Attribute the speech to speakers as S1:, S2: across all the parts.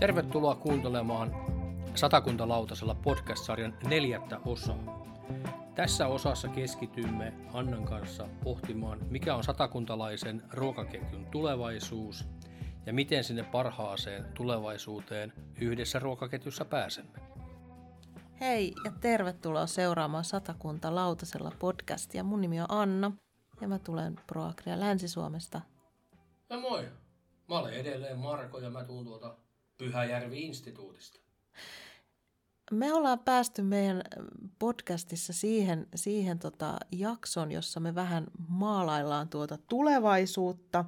S1: Tervetuloa kuuntelemaan Satakuntalautasella podcast-sarjan neljättä osaa. Tässä osassa keskitymme Annan kanssa pohtimaan, mikä on satakuntalaisen ruokaketjun tulevaisuus ja miten sinne parhaaseen tulevaisuuteen yhdessä ruokaketjussa pääsemme.
S2: Hei ja tervetuloa seuraamaan Satakunta Lautasella podcastia. Mun nimi on Anna ja mä tulen Proagria Länsi-Suomesta.
S1: No moi, mä olen edelleen Marko ja mä tuun tuolta Pyhäjärvi-instituutista.
S2: Me ollaan päästy meidän podcastissa siihen, siihen tota jakson, jossa me vähän maalaillaan tuota tulevaisuutta.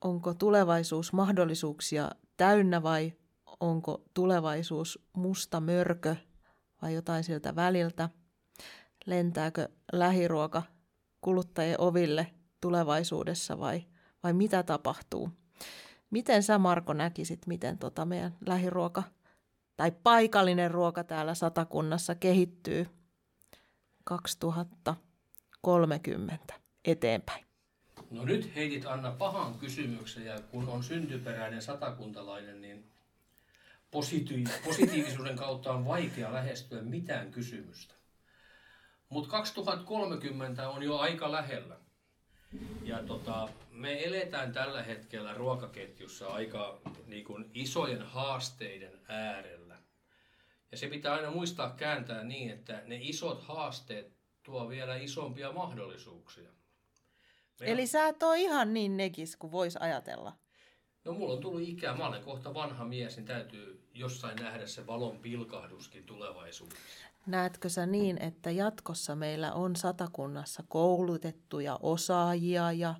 S2: Onko tulevaisuus mahdollisuuksia täynnä vai onko tulevaisuus musta mörkö vai jotain siltä väliltä? Lentääkö lähiruoka kuluttajien oville tulevaisuudessa vai, vai mitä tapahtuu? Miten sä Marko näkisit, miten tota meidän lähiruoka tai paikallinen ruoka täällä satakunnassa kehittyy 2030 eteenpäin?
S1: No nyt heitit Anna pahan kysymyksen ja kun on syntyperäinen satakuntalainen, niin positiiv- positiivisuuden kautta on vaikea lähestyä mitään kysymystä. Mutta 2030 on jo aika lähellä. Ja tota, me eletään tällä hetkellä ruokaketjussa aika niin kuin, isojen haasteiden äärellä. Ja se pitää aina muistaa kääntää niin, että ne isot haasteet tuo vielä isompia mahdollisuuksia.
S2: Meillä... Eli sä et ole ihan niin negis kuin voisi ajatella.
S1: No mulla on tullut ikää, mä olen kohta vanha mies, niin täytyy jossain nähdä se valon pilkahduskin tulevaisuudessa.
S2: Näetkö sä niin, että jatkossa meillä on satakunnassa koulutettuja osaajia ja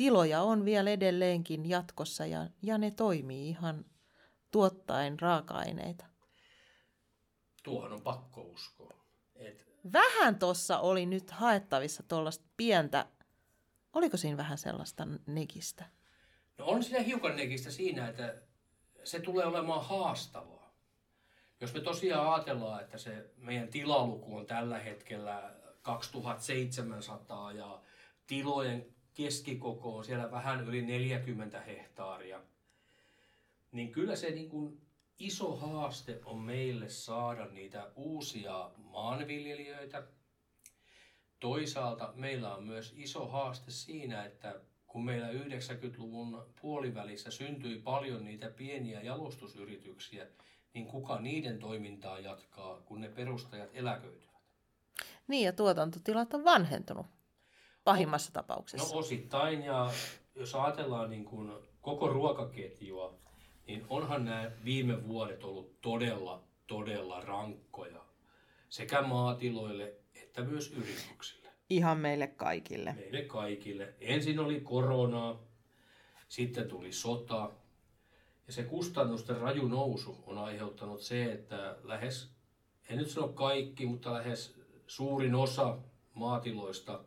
S2: tiloja on vielä edelleenkin jatkossa ja, ja ne toimii ihan tuottaen raaka-aineita?
S1: Tuohon on pakko uskoa. Et...
S2: Vähän tuossa oli nyt haettavissa tuollaista pientä, oliko siinä vähän sellaista negistä?
S1: No on siinä hiukan negistä siinä, että se tulee olemaan haastavaa. Jos me tosiaan ajatellaan, että se meidän tilaluku on tällä hetkellä 2700 ja tilojen keskikoko on siellä vähän yli 40 hehtaaria, niin kyllä se niin kuin iso haaste on meille saada niitä uusia maanviljelijöitä. Toisaalta meillä on myös iso haaste siinä, että kun meillä 90-luvun puolivälissä syntyi paljon niitä pieniä jalostusyrityksiä, niin kuka niiden toimintaa jatkaa, kun ne perustajat eläköityvät?
S2: Niin, ja tuotantotilat on vanhentunut pahimmassa no, tapauksessa.
S1: No osittain, ja jos ajatellaan niin kuin koko ruokaketjua, niin onhan nämä viime vuodet ollut todella, todella rankkoja sekä maatiloille että myös yrityksille.
S2: Ihan meille kaikille.
S1: Meille kaikille. Ensin oli korona, sitten tuli sota. Ja se kustannusten raju nousu on aiheuttanut se, että lähes, en nyt sano kaikki, mutta lähes suurin osa maatiloista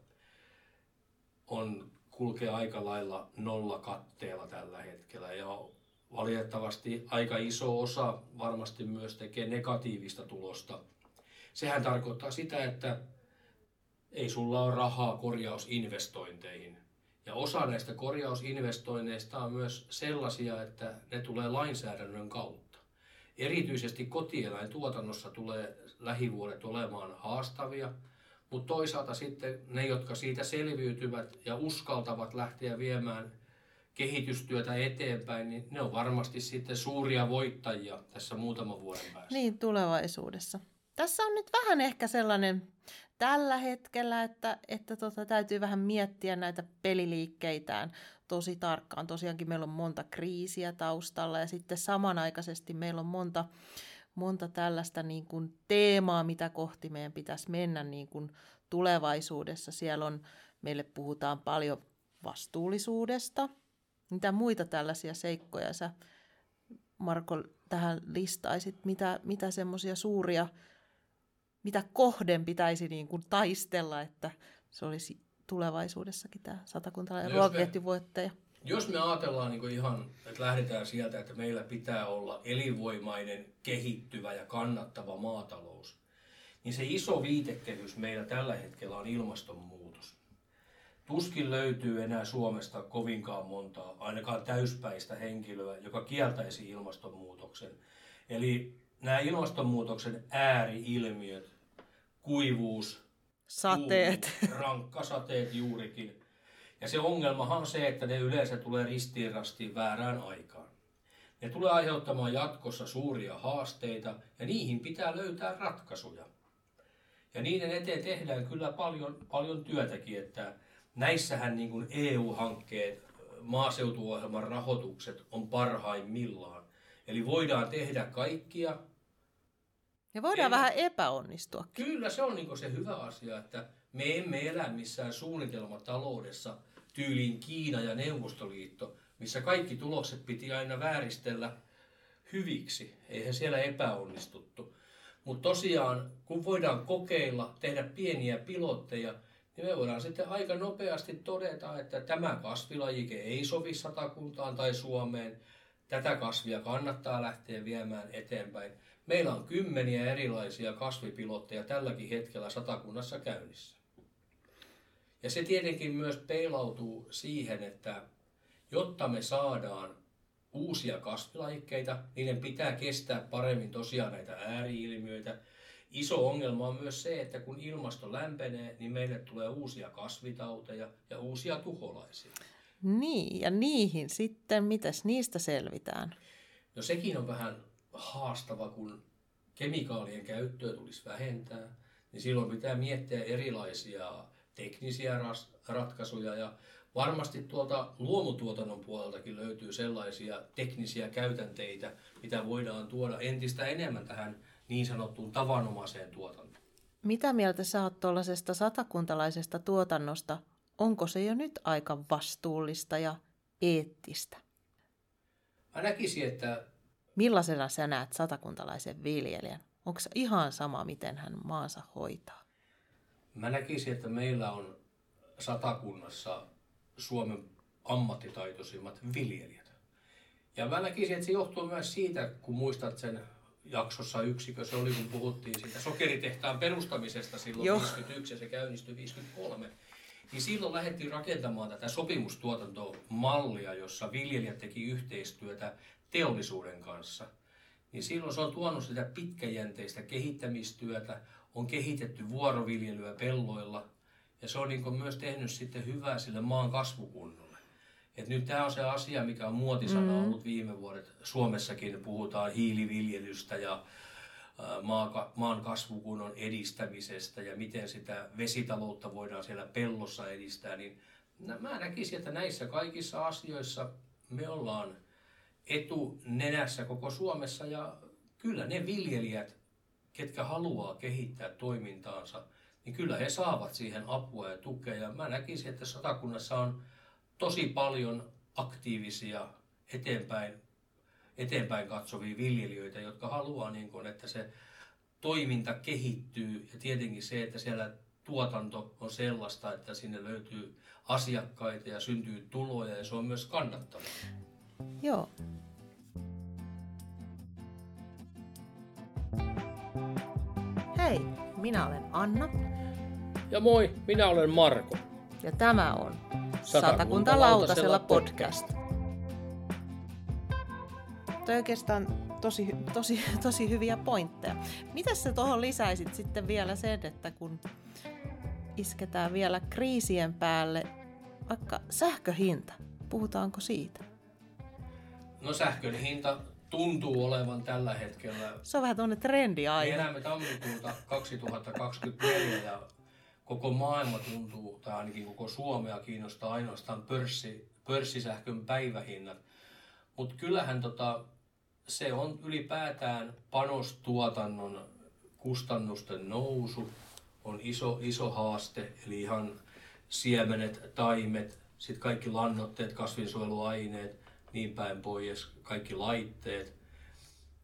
S1: on kulkee aika lailla nolla katteella tällä hetkellä. Ja valitettavasti aika iso osa varmasti myös tekee negatiivista tulosta. Sehän tarkoittaa sitä, että ei sulla ole rahaa korjausinvestointeihin. Ja osa näistä korjausinvestoinneista on myös sellaisia, että ne tulee lainsäädännön kautta. Erityisesti kotieläintuotannossa tulee lähivuodet olemaan haastavia, mutta toisaalta sitten ne, jotka siitä selviytyvät ja uskaltavat lähteä viemään kehitystyötä eteenpäin, niin ne on varmasti sitten suuria voittajia tässä muutaman vuoden päästä.
S2: Niin, tulevaisuudessa. Tässä on nyt vähän ehkä sellainen tällä hetkellä, että, että tota, täytyy vähän miettiä näitä peliliikkeitään tosi tarkkaan. Tosiaankin meillä on monta kriisiä taustalla ja sitten samanaikaisesti meillä on monta, monta tällaista niin kuin teemaa, mitä kohti meidän pitäisi mennä niin kuin tulevaisuudessa. Siellä on, meille puhutaan paljon vastuullisuudesta. Mitä muita tällaisia seikkoja sä, Marko, tähän listaisit? Mitä, mitä semmoisia suuria mitä kohden pitäisi niin kuin taistella, että se olisi tulevaisuudessakin tämä satakuntalainen ruokaketjuvoittaja.
S1: Jos me ajatellaan niin ihan, että lähdetään sieltä, että meillä pitää olla elinvoimainen, kehittyvä ja kannattava maatalous, niin se iso viitekehys meillä tällä hetkellä on ilmastonmuutos. tuskin löytyy enää Suomesta kovinkaan montaa, ainakaan täyspäistä henkilöä, joka kieltäisi ilmastonmuutoksen. Eli nämä ilmastonmuutoksen ääriilmiöt, kuivuus,
S2: Sateet.
S1: Rankkasateet juurikin. Ja se ongelmahan on se, että ne yleensä tulee ristiin väärään aikaan. Ne tulee aiheuttamaan jatkossa suuria haasteita ja niihin pitää löytää ratkaisuja. Ja niiden eteen tehdään kyllä paljon, paljon työtäkin, että näissähän niin kuin EU-hankkeet, maaseutuohjelman rahoitukset on parhaimmillaan. Eli voidaan tehdä kaikkia.
S2: Ja voidaan Ei, vähän epäonnistua.
S1: Kyllä se on niin se hyvä asia, että me emme elä missään suunnitelmataloudessa tyyliin Kiina ja Neuvostoliitto, missä kaikki tulokset piti aina vääristellä hyviksi. Eihän siellä epäonnistuttu. Mutta tosiaan, kun voidaan kokeilla, tehdä pieniä pilotteja, niin me voidaan sitten aika nopeasti todeta, että tämä kasvilajike ei sovi satakuntaan tai Suomeen. Tätä kasvia kannattaa lähteä viemään eteenpäin. Meillä on kymmeniä erilaisia kasvipilotteja tälläkin hetkellä satakunnassa käynnissä. Ja se tietenkin myös peilautuu siihen, että jotta me saadaan uusia kasvilajikkeita, niiden pitää kestää paremmin tosiaan näitä ääriilmiöitä. Iso ongelma on myös se, että kun ilmasto lämpenee, niin meille tulee uusia kasvitauteja ja uusia tuholaisia.
S2: Niin, ja niihin sitten, mitäs niistä selvitään?
S1: No sekin on vähän haastava, kun kemikaalien käyttöä tulisi vähentää, niin silloin pitää miettiä erilaisia teknisiä ratkaisuja ja Varmasti tuolta luomutuotannon puoleltakin löytyy sellaisia teknisiä käytänteitä, mitä voidaan tuoda entistä enemmän tähän niin sanottuun tavanomaiseen tuotantoon.
S2: Mitä mieltä sä oot tuollaisesta satakuntalaisesta tuotannosta? Onko se jo nyt aika vastuullista ja eettistä?
S1: Mä näkisin, että...
S2: Millaisena sä näet satakuntalaisen viljelijän? Onko se ihan sama, miten hän maansa hoitaa?
S1: Mä näkisin, että meillä on satakunnassa Suomen ammattitaitoisimmat viljelijät. Ja mä näkisin, että se johtuu myös siitä, kun muistat sen jaksossa yksikö, se oli kun puhuttiin siitä sokeritehtaan perustamisesta silloin Joo. 51 ja se käynnistyi 53. Niin silloin lähdettiin rakentamaan tätä sopimustuotantomallia, jossa viljelijät teki yhteistyötä teollisuuden kanssa. Niin silloin se on tuonut sitä pitkäjänteistä kehittämistyötä, on kehitetty vuoroviljelyä pelloilla, ja se on niin myös tehnyt sitten hyvää sille maan kasvukunnolle. Et nyt tämä on se asia, mikä on muotisana mm. ollut viime vuodet. Suomessakin puhutaan hiiliviljelystä ja maan kasvukunnon edistämisestä ja miten sitä vesitaloutta voidaan siellä pellossa edistää, niin mä näkisin, että näissä kaikissa asioissa me ollaan etunenässä koko Suomessa ja kyllä ne viljelijät, ketkä haluaa kehittää toimintaansa, niin kyllä he saavat siihen apua ja tukea. Ja mä näkisin, että satakunnassa on tosi paljon aktiivisia eteenpäin, eteenpäin katsovia viljelijöitä, jotka haluaa, niin kun, että se toiminta kehittyy ja tietenkin se, että siellä tuotanto on sellaista, että sinne löytyy asiakkaita ja syntyy tuloja ja se on myös kannattavaa.
S2: Joo. Minä olen Anna.
S1: Ja moi, minä olen Marko.
S2: Ja tämä on Satakunta Lautasella podcast. Toi oikeastaan tosi, tosi, tosi hyviä pointteja. Mitä sä tuohon lisäisit sitten vielä sen, että kun isketään vielä kriisien päälle vaikka sähköhinta, puhutaanko siitä?
S1: No sähkön hinta tuntuu olevan tällä hetkellä.
S2: Se on vähän tuonne trendi
S1: aina. Me elämme tammikuuta 2024 ja koko maailma tuntuu, tai ainakin koko Suomea kiinnostaa ainoastaan pörssi, pörssisähkön päivähinnat. Mutta kyllähän tota, se on ylipäätään panostuotannon kustannusten nousu on iso, iso haaste, eli ihan siemenet, taimet, sitten kaikki lannoitteet, kasvinsuojeluaineet, niin päin pois, kaikki laitteet,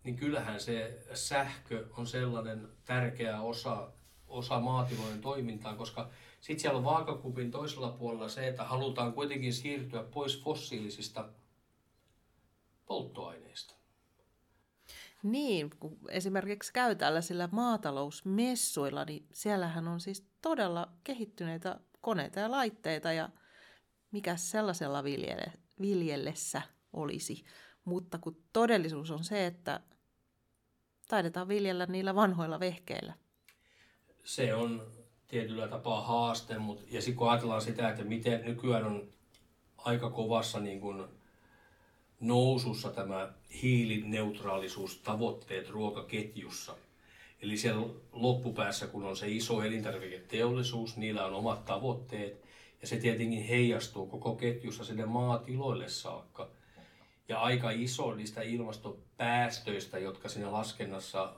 S1: niin kyllähän se sähkö on sellainen tärkeä osa, osa maatilojen toimintaa, koska sitten siellä on vaakakupin toisella puolella se, että halutaan kuitenkin siirtyä pois fossiilisista polttoaineista.
S2: Niin, kun esimerkiksi käy tällaisilla maatalousmessuilla, niin siellähän on siis todella kehittyneitä koneita ja laitteita ja mikä sellaisella viljelle, viljellessä olisi. Mutta kun todellisuus on se, että taidetaan viljellä niillä vanhoilla vehkeillä.
S1: Se on tietyllä tapaa haaste, mutta ja sitten kun ajatellaan sitä, että miten nykyään on aika kovassa niin kuin nousussa tämä hiilineutraalisuustavoitteet ruokaketjussa. Eli siellä loppupäässä, kun on se iso elintarviketeollisuus, niillä on omat tavoitteet, ja se tietenkin heijastuu koko ketjussa sinne maatiloille saakka. Ja aika iso niistä ilmastopäästöistä, jotka siinä laskennassa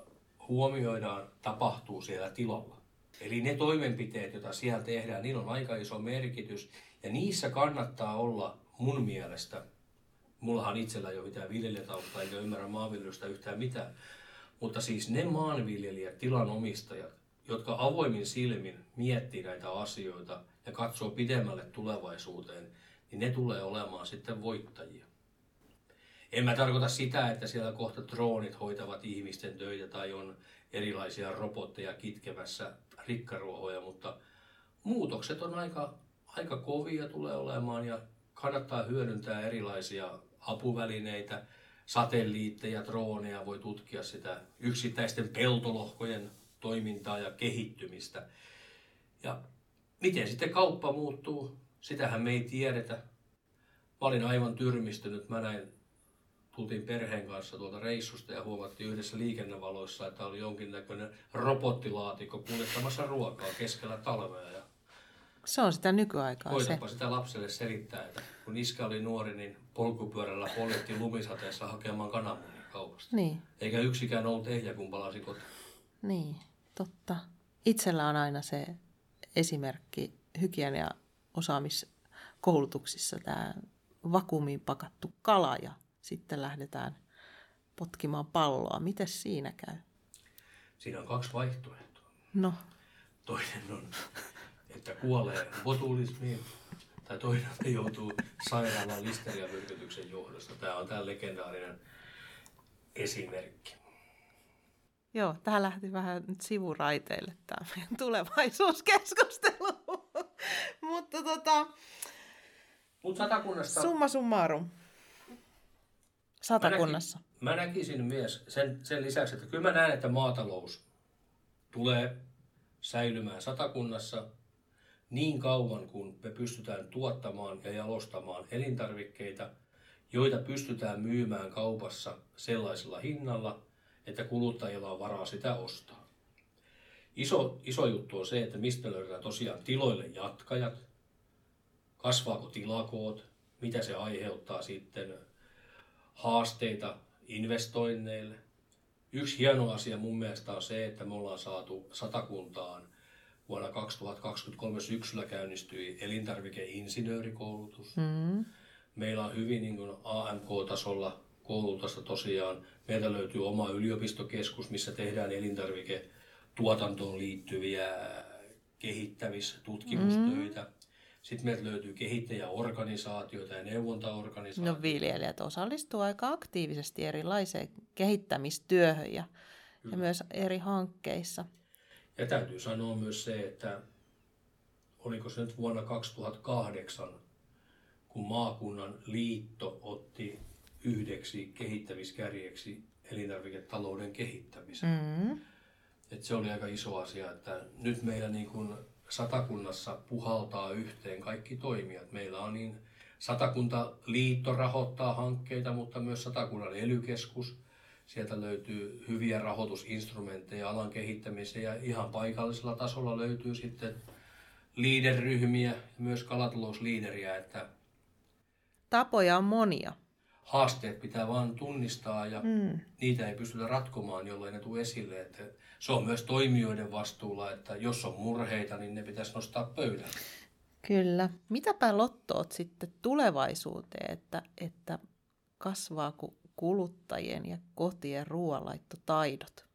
S1: huomioidaan, tapahtuu siellä tilalla. Eli ne toimenpiteet, joita siellä tehdään, niillä on aika iso merkitys. Ja niissä kannattaa olla mun mielestä, mullahan itsellä ei ole mitään viljelijätausta eikä ymmärrä maanviljelystä yhtään mitään, mutta siis ne maanviljelijät, tilanomistajat, jotka avoimin silmin miettii näitä asioita ja katsoo pidemmälle tulevaisuuteen, niin ne tulee olemaan sitten voittajia. En mä tarkoita sitä, että siellä kohta droonit hoitavat ihmisten töitä tai on erilaisia robotteja kitkemässä rikkaruohoja, mutta muutokset on aika, aika kovia tulee olemaan ja kannattaa hyödyntää erilaisia apuvälineitä, satelliitteja, droneja, voi tutkia sitä yksittäisten peltolohkojen toimintaa ja kehittymistä. Ja miten sitten kauppa muuttuu, sitähän me ei tiedetä. Mä olin aivan tyrmistynyt. Mä näin tultiin perheen kanssa tuolta reissusta ja huomattiin yhdessä liikennevaloissa, että oli jonkinnäköinen robottilaatikko kuljettamassa ruokaa keskellä talvea. Ja
S2: se on sitä nykyaikaa
S1: Koitapa se. sitä lapselle selittää, että kun iskä oli nuori, niin polkupyörällä poljettiin lumisateessa hakemaan kananmunia kaupasta.
S2: Niin.
S1: Eikä yksikään ollut ehjä, kun palasi kotiin.
S2: Niin, totta. Itsellä on aina se esimerkki hygienia osaamiskoulutuksissa tämä vakuumiin pakattu kala ja sitten lähdetään potkimaan palloa. Miten siinä käy?
S1: Siinä on kaksi vaihtoehtoa.
S2: No.
S1: Toinen on, että kuolee botulismiin, tai toinen joutuu sairaalaan listeriamyrkytyksen johdosta. Tämä on tämä legendaarinen esimerkki.
S2: Joo, tähän lähti vähän nyt sivuraiteille tämä meidän tulevaisuuskeskustelu. Mutta tota...
S1: Mut satakunnasta...
S2: Summa summarum. Satakunnassa.
S1: Mä, näki, mä näkisin myös sen, sen lisäksi, että kyllä mä näen, että maatalous tulee säilymään satakunnassa niin kauan, kun me pystytään tuottamaan ja jalostamaan elintarvikkeita, joita pystytään myymään kaupassa sellaisella hinnalla, että kuluttajilla on varaa sitä ostaa. Iso, iso juttu on se, että mistä löydetään tosiaan tiloille jatkajat, kasvaako tilakoot, mitä se aiheuttaa sitten haasteita investoinneille. Yksi hieno asia mun mielestä on se, että me ollaan saatu satakuntaan vuonna 2023 syksyllä käynnistyi elintarvikeinsinöörikoulutus. Mm. Meillä on hyvin niin kuin AMK-tasolla koulutusta tosiaan. Meiltä löytyy oma yliopistokeskus, missä tehdään elintarviketuotantoon liittyviä kehittämistutkimustöitä. Mm. Sitten meiltä löytyy kehittäjäorganisaatioita ja neuvontaorganisaatioita.
S2: No viljelijät osallistuu aika aktiivisesti erilaiseen kehittämistyöhön ja, ja myös eri hankkeissa.
S1: Ja täytyy sanoa myös se, että oliko se nyt vuonna 2008, kun maakunnan liitto otti yhdeksi kehittämiskärjeksi elintarviketalouden kehittämisen. Mm-hmm. Et se oli aika iso asia, että nyt meillä niin kun satakunnassa puhaltaa yhteen kaikki toimijat. Meillä on niin Satakuntaliitto rahoittaa hankkeita, mutta myös Satakunnan elykeskus. Sieltä löytyy hyviä rahoitusinstrumentteja alan kehittämiseen ja ihan paikallisella tasolla löytyy sitten liiderryhmiä ja myös kalatalousliideriä, että
S2: Tapoja on monia.
S1: Haasteet pitää vain tunnistaa ja mm. niitä ei pystytä ratkomaan, jollei ne tule esille. Että se on myös toimijoiden vastuulla, että jos on murheita, niin ne pitäisi nostaa pöydälle.
S2: Kyllä. Mitäpä lottoot sitten tulevaisuuteen, että, että kasvaako kuluttajien ja kotien ruoanlaittotaidot?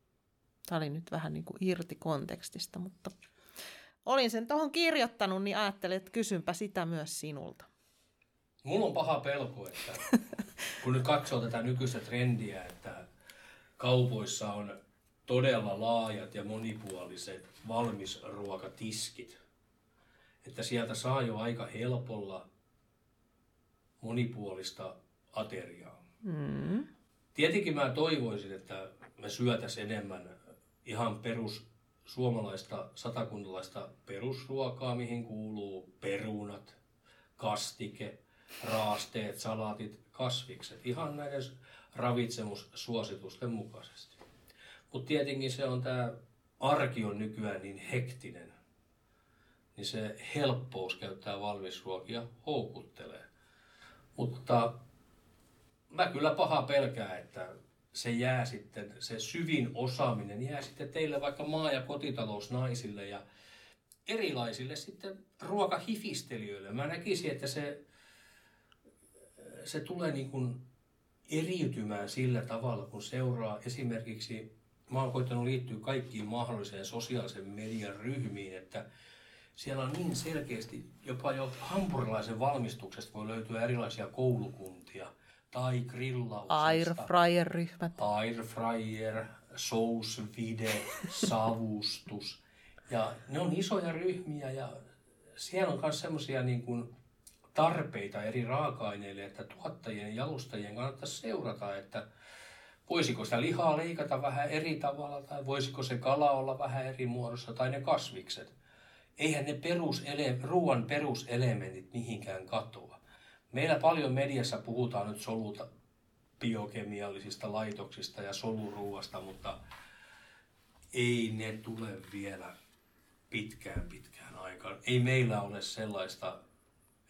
S2: Tämä oli nyt vähän niin kuin irti kontekstista, mutta olin sen tuohon kirjoittanut, niin ajattelin, että kysynpä sitä myös sinulta.
S1: Mulla on paha pelko, että kun nyt katsoo tätä nykyistä trendiä, että kaupoissa on todella laajat ja monipuoliset valmisruokatiskit. että sieltä saa jo aika helpolla monipuolista ateriaa.
S2: Mm.
S1: Tietenkin mä toivoisin, että me syötäisiin enemmän ihan perus suomalaista satakuntalaista perusruokaa, mihin kuuluu perunat, kastike, raasteet, salaatit, kasvikset, ihan näiden ravitsemussuositusten mukaisesti. Mutta tietenkin se on tämä arki on nykyään niin hektinen, niin se helppous käyttää valmisruokia houkuttelee. Mutta mä kyllä paha pelkää, että se jää sitten, se syvin osaaminen jää sitten teille vaikka maa- ja kotitalousnaisille ja erilaisille sitten ruokahifistelijöille. Mä näkisin, että se, se tulee niin kuin eriytymään sillä tavalla, kun seuraa esimerkiksi, mä oon koittanut liittyä kaikkiin mahdolliseen sosiaalisen median ryhmiin, että siellä on niin selkeästi, jopa jo hampurilaisen valmistuksesta voi löytyä erilaisia koulukuntia – tai grillauksesta.
S2: Airfryer-ryhmät.
S1: Airfryer, sauce vide, savustus. Ja ne on isoja ryhmiä ja siellä on myös semmoisia niin kuin tarpeita eri raaka-aineille, että tuottajien ja jalostajien kannattaisi seurata, että voisiko sitä lihaa leikata vähän eri tavalla tai voisiko se kala olla vähän eri muodossa tai ne kasvikset. Eihän ne perusele- ruoan peruselementit mihinkään katoa. Meillä paljon mediassa puhutaan nyt soluta biokemiallisista laitoksista ja soluruuasta, mutta ei ne tule vielä pitkään pitkään aikaan. Ei meillä ole sellaista,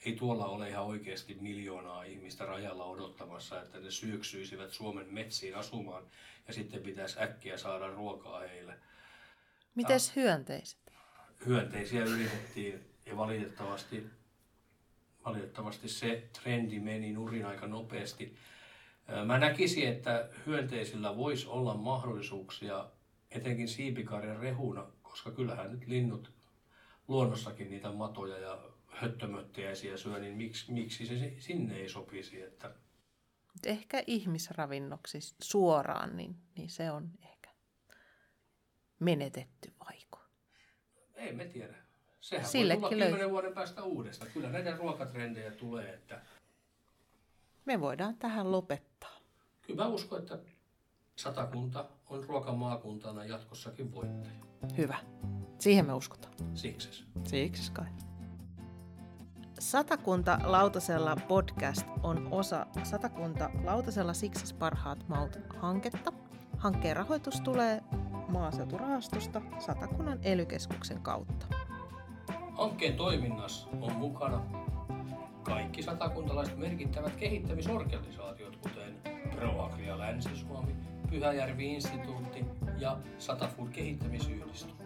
S1: ei tuolla ole ihan oikeasti miljoonaa ihmistä rajalla odottamassa, että ne syöksyisivät Suomen metsiin asumaan ja sitten pitäisi äkkiä saada ruokaa heille.
S2: Mites hyönteiset?
S1: Hyönteisiä yritettiin ja valitettavasti valitettavasti se trendi meni nurin aika nopeasti. Mä näkisin, että hyönteisillä voisi olla mahdollisuuksia etenkin siipikarjan rehuna, koska kyllähän nyt linnut luonnossakin niitä matoja ja höttömöttiäisiä syö, niin miksi, miksi se sinne ei sopisi? Että...
S2: Ehkä ihmisravinnoksi suoraan, niin, niin se on ehkä menetetty vaiko?
S1: Ei me tiedä. Sehän Sillekin voi tulla kymmenen vuoden päästä uudestaan. Kyllä näitä ruokatrendejä tulee. Että...
S2: Me voidaan tähän lopettaa.
S1: Kyllä mä uskon, että satakunta on ruokamaakuntana jatkossakin voittaja.
S2: Hyvä. Siihen me uskotaan.
S1: Siksi.
S2: Siksi kai. Satakunta lautasella podcast on osa Satakunta lautasella siksi parhaat maut hanketta. Hankkeen rahoitus tulee maaseuturahastosta Satakunnan elykeskuksen kautta.
S1: Hankkeen toiminnassa on mukana kaikki satakuntalaiset merkittävät kehittämisorganisaatiot, kuten ProAgria Länsi-Suomi, Pyhäjärvi-instituutti ja Satafood kehittämisyhdistys.